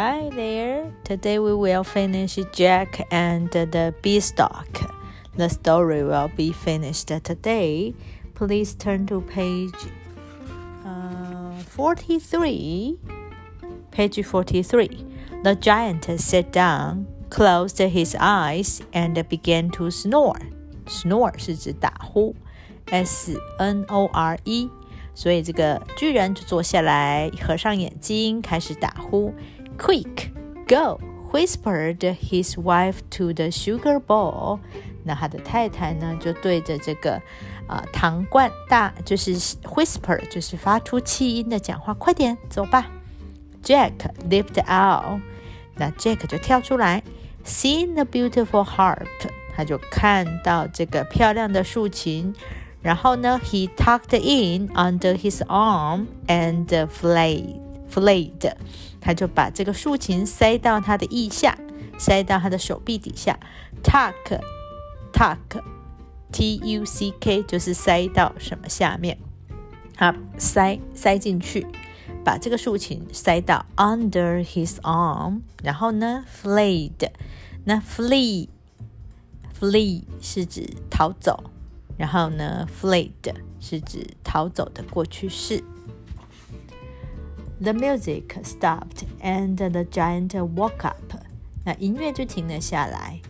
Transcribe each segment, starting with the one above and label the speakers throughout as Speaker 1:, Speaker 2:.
Speaker 1: Hi there. Today we will finish Jack and the Beanstalk. The story will be finished today. Please turn to page uh, 43. Page 43. The giant sat down, closed his eyes, and began to snore. Snore 是指打呼，S N O R E。所以这个巨人就坐下来，合上眼睛，开始打呼。 Quick, go! Whispered his wife to the sugar bowl. 那他的太太呢，就对着这个啊糖罐大，就是 whisper，就是发出气音的讲话。快点，走吧。Jack leaped out. 那 Jack 就跳出来，seeing the beautiful harp，他就看到这个漂亮的竖琴。然后呢，he tucked in under his arm and flayed flayed，他就把这个竖琴塞到他的腋下，塞到他的手臂底下。tuck tuck t u c k 就是塞到什么下面，好，塞塞进去，把这个竖琴塞到 under his arm。然后呢，flayed，那 flee flee 是指逃走。然后呢，fled 是指逃走的过去式。The music stopped and the giant woke up。那音乐就停了下来。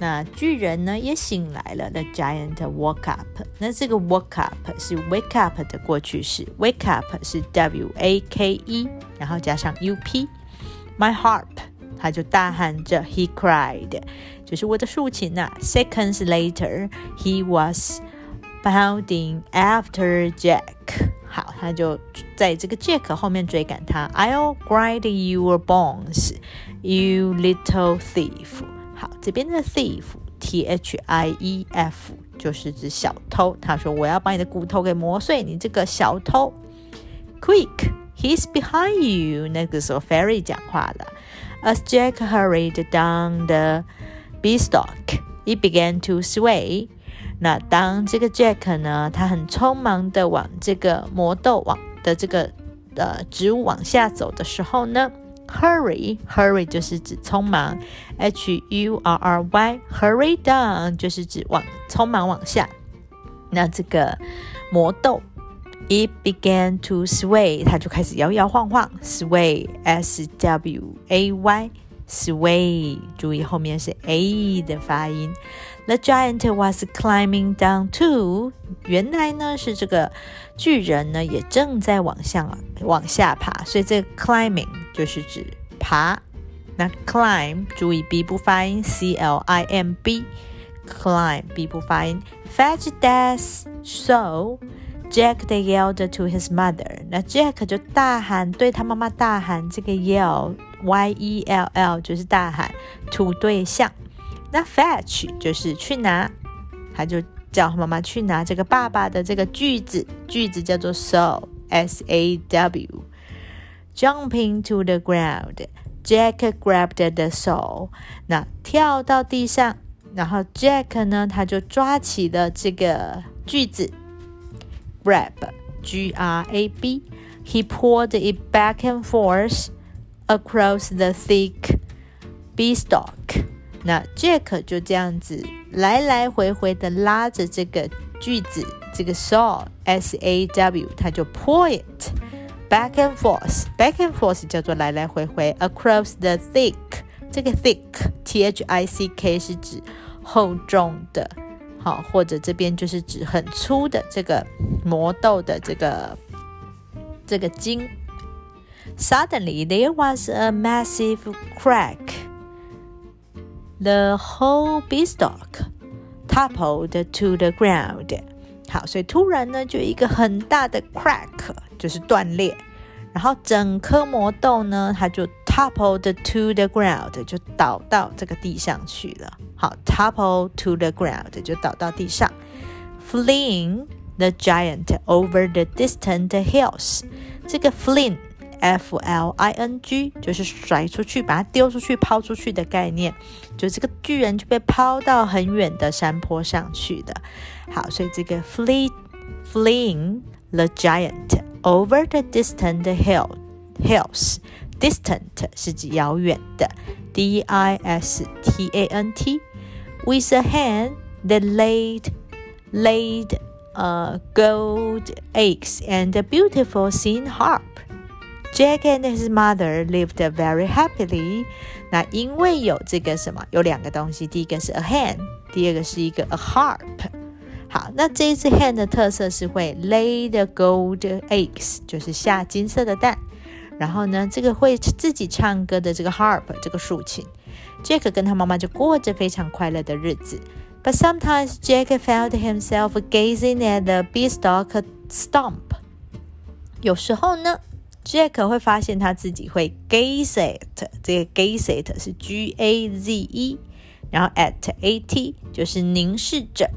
Speaker 1: 那巨人呢也醒来了。The giant woke up。那这个 woke up 是 wake up 的过去式，wake up 是 w a k e，然后加上 u p。My harp，他就大喊着，He cried。就是我的竖琴呐。Seconds later, he was bounding after Jack。 好，他就在这个 Jack 后面追赶他。I'll grind your bones, you little thief。好，这边的 thief，T H I E F，就是指小偷。他说我要把你的骨头给磨碎，你这个小偷。Quick, he's behind you。那个时候 Fairy 讲话了。As Jack hurried down the Beanstalk, it began to sway. 那当这个 Jack 呢，他很匆忙的往这个魔豆往的这个呃植物往下走的时候呢，hurry hurry 就是指匆忙，H U R R Y hurry down 就是指往匆忙往下。那这个魔豆，it began to sway，它就开始摇摇晃晃，sway S W A Y。sway，注意后面是 a 的发音。The giant was climbing down too。原来呢是这个巨人呢也正在往下往下爬，所以这个 climbing 就是指爬。那 climb 注意 b 不发音，c l i m b。climb b 不发音。Fetch that so Jack they yelled to his mother。那 Jack 就大喊，对他妈妈大喊这个 yell。 Y E L L 就是大喊对象，那 fetch 就是去拿，他就叫妈妈去拿这个爸爸的这个锯子，锯子叫做 saw S A W。Jumping to the ground, Jack grabbed the saw。那跳到地上，然后 Jack 呢，他就抓起了这个句子，grab G R A B。He pulled it back and forth。Across the thick beanstalk。那 Jack 就这样子来来回回的拉着这个句子，这个 saw s a w，他就 pull it back and forth。back and forth 叫做来来回回。across the thick，这个 thick t h i c k 是指厚重的，好，或者这边就是指很粗的这个磨豆的这个这个筋。Suddenly, there was a massive crack. The whole beanstalk toppled to the ground. 好，所以突然呢，就一个很大的 crack，就是断裂，然后整颗魔豆呢，它就 toppled to the ground，就倒到这个地上去了。好，topple to the ground 就倒到地上，fleeing the giant over the distant hills。这个 fleeing F L I N G 就是甩出去，把它丢出去、抛出去的概念，就这个巨人就被抛到很远的山坡上去的。好，所以这个 flee fleeing the giant over the distant hill hills distant 是指遥远的，D I S T A N T。With a hand that laid laid uh, gold eggs and a beautiful thin harp. Jack and his mother lived very happily. 那因为有这个什么，有两个东西，第一个是 a hen，第二个是一个 a harp。好，那这一只 hen 的特色是会 lay the gold eggs，就是下金色的蛋。然后呢，这个会自己唱歌的这个 harp，这个竖琴，Jack 跟他妈妈就过着非常快乐的日子。But sometimes Jack found himself gazing at the beanstalk stump。有时候呢 ，Jack 会发现他自己会 gaze at，这个 gaze at 是 G A Z E，然后 at A T 就是凝视着，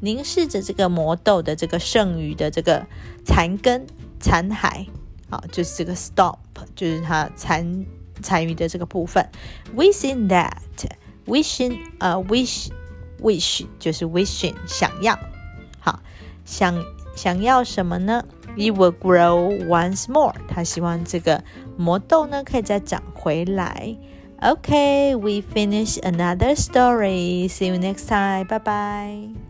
Speaker 1: 凝视着这个魔豆的这个剩余的这个残根残骸。好，就是这个 stop，就是它残残余的这个部分。Within that，wishing，呃，wish，wish 就是 wishing，想要。好，想想要什么呢？It will grow once more。他希望这个魔豆呢可以再长回来。Okay, we finish another story. See you next time. Bye bye.